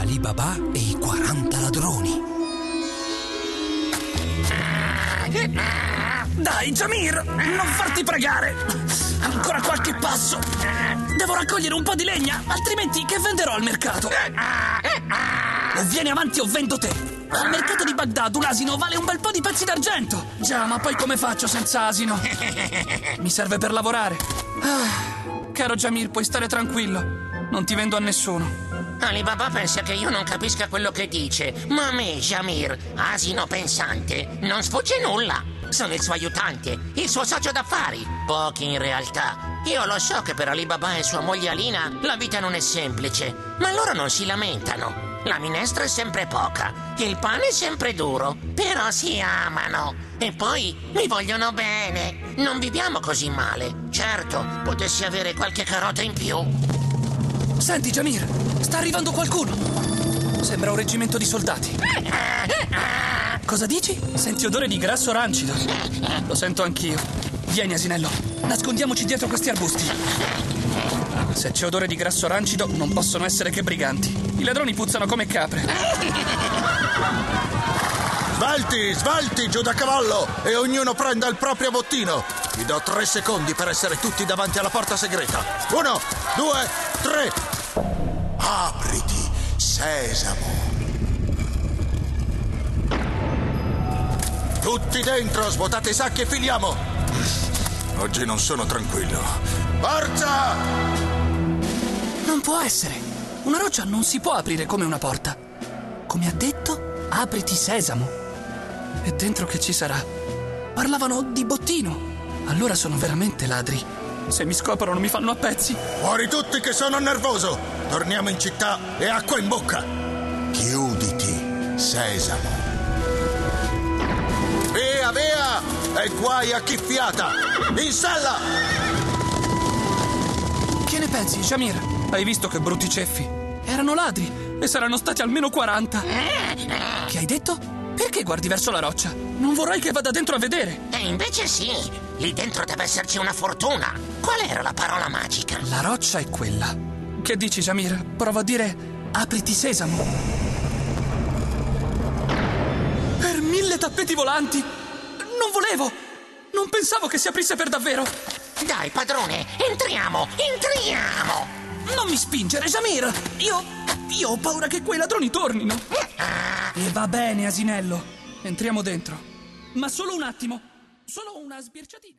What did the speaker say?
Alibaba e i 40 ladroni. Dai, Jamir, non farti pregare. Ancora qualche passo. Devo raccogliere un po' di legna, altrimenti che venderò al mercato? Vieni avanti o vendo te. Al mercato di Baghdad un asino vale un bel po' di pezzi d'argento. Già, ma poi come faccio senza asino? Mi serve per lavorare. Ah, caro Jamir, puoi stare tranquillo. Non ti vendo a nessuno. Alibaba pensa che io non capisca quello che dice, ma a me, Jamir, asino pensante, non sfugge nulla. Sono il suo aiutante, il suo socio d'affari. Pochi in realtà. Io lo so che per Alibaba e sua moglie Alina la vita non è semplice, ma loro non si lamentano. La minestra è sempre poca, il pane è sempre duro, però si amano. E poi mi vogliono bene. Non viviamo così male. Certo, potessi avere qualche carota in più. Senti, Jamir, sta arrivando qualcuno. Sembra un reggimento di soldati. Cosa dici? Senti odore di grasso rancido. Lo sento anch'io. Vieni, asinello. Nascondiamoci dietro questi arbusti. Se c'è odore di grasso rancido, non possono essere che briganti. I ladroni puzzano come capre. Svalti, svalti, giù da cavallo e ognuno prenda il proprio bottino. Vi do tre secondi per essere tutti davanti alla porta segreta. Uno, due, tre. Apriti, sesamo. Tutti dentro, svuotate i sacchi e filiamo. Oggi non sono tranquillo. Forza! Non può essere. Una roccia non si può aprire come una porta. Come ha detto, apriti sesamo. E dentro che ci sarà? Parlavano di bottino. Allora sono veramente ladri. Se mi scoprono mi fanno a pezzi. Fuori tutti che sono nervoso. Torniamo in città e acqua in bocca. Chiuditi, sesamo. Via, via! E guai a chi fiata! In sella! Che ne pensi, Jamir? Hai visto che brutti ceffi? Erano ladri e saranno stati almeno 40. Che hai detto? Perché guardi verso la roccia? Non vorrei che vada dentro a vedere. E invece sì, lì dentro deve esserci una fortuna. Qual era la parola magica? La roccia è quella. Che dici, Jamir? Prova a dire apriti sesamo. Per mille tappeti volanti! Non volevo! Non pensavo che si aprisse per davvero! Dai, padrone, entriamo, entriamo! Non mi spingere, Jamir! Io. Io ho paura che quei ladroni tornino! E va bene, asinello. Entriamo dentro. Ma solo un attimo. Solo una sbirciatina.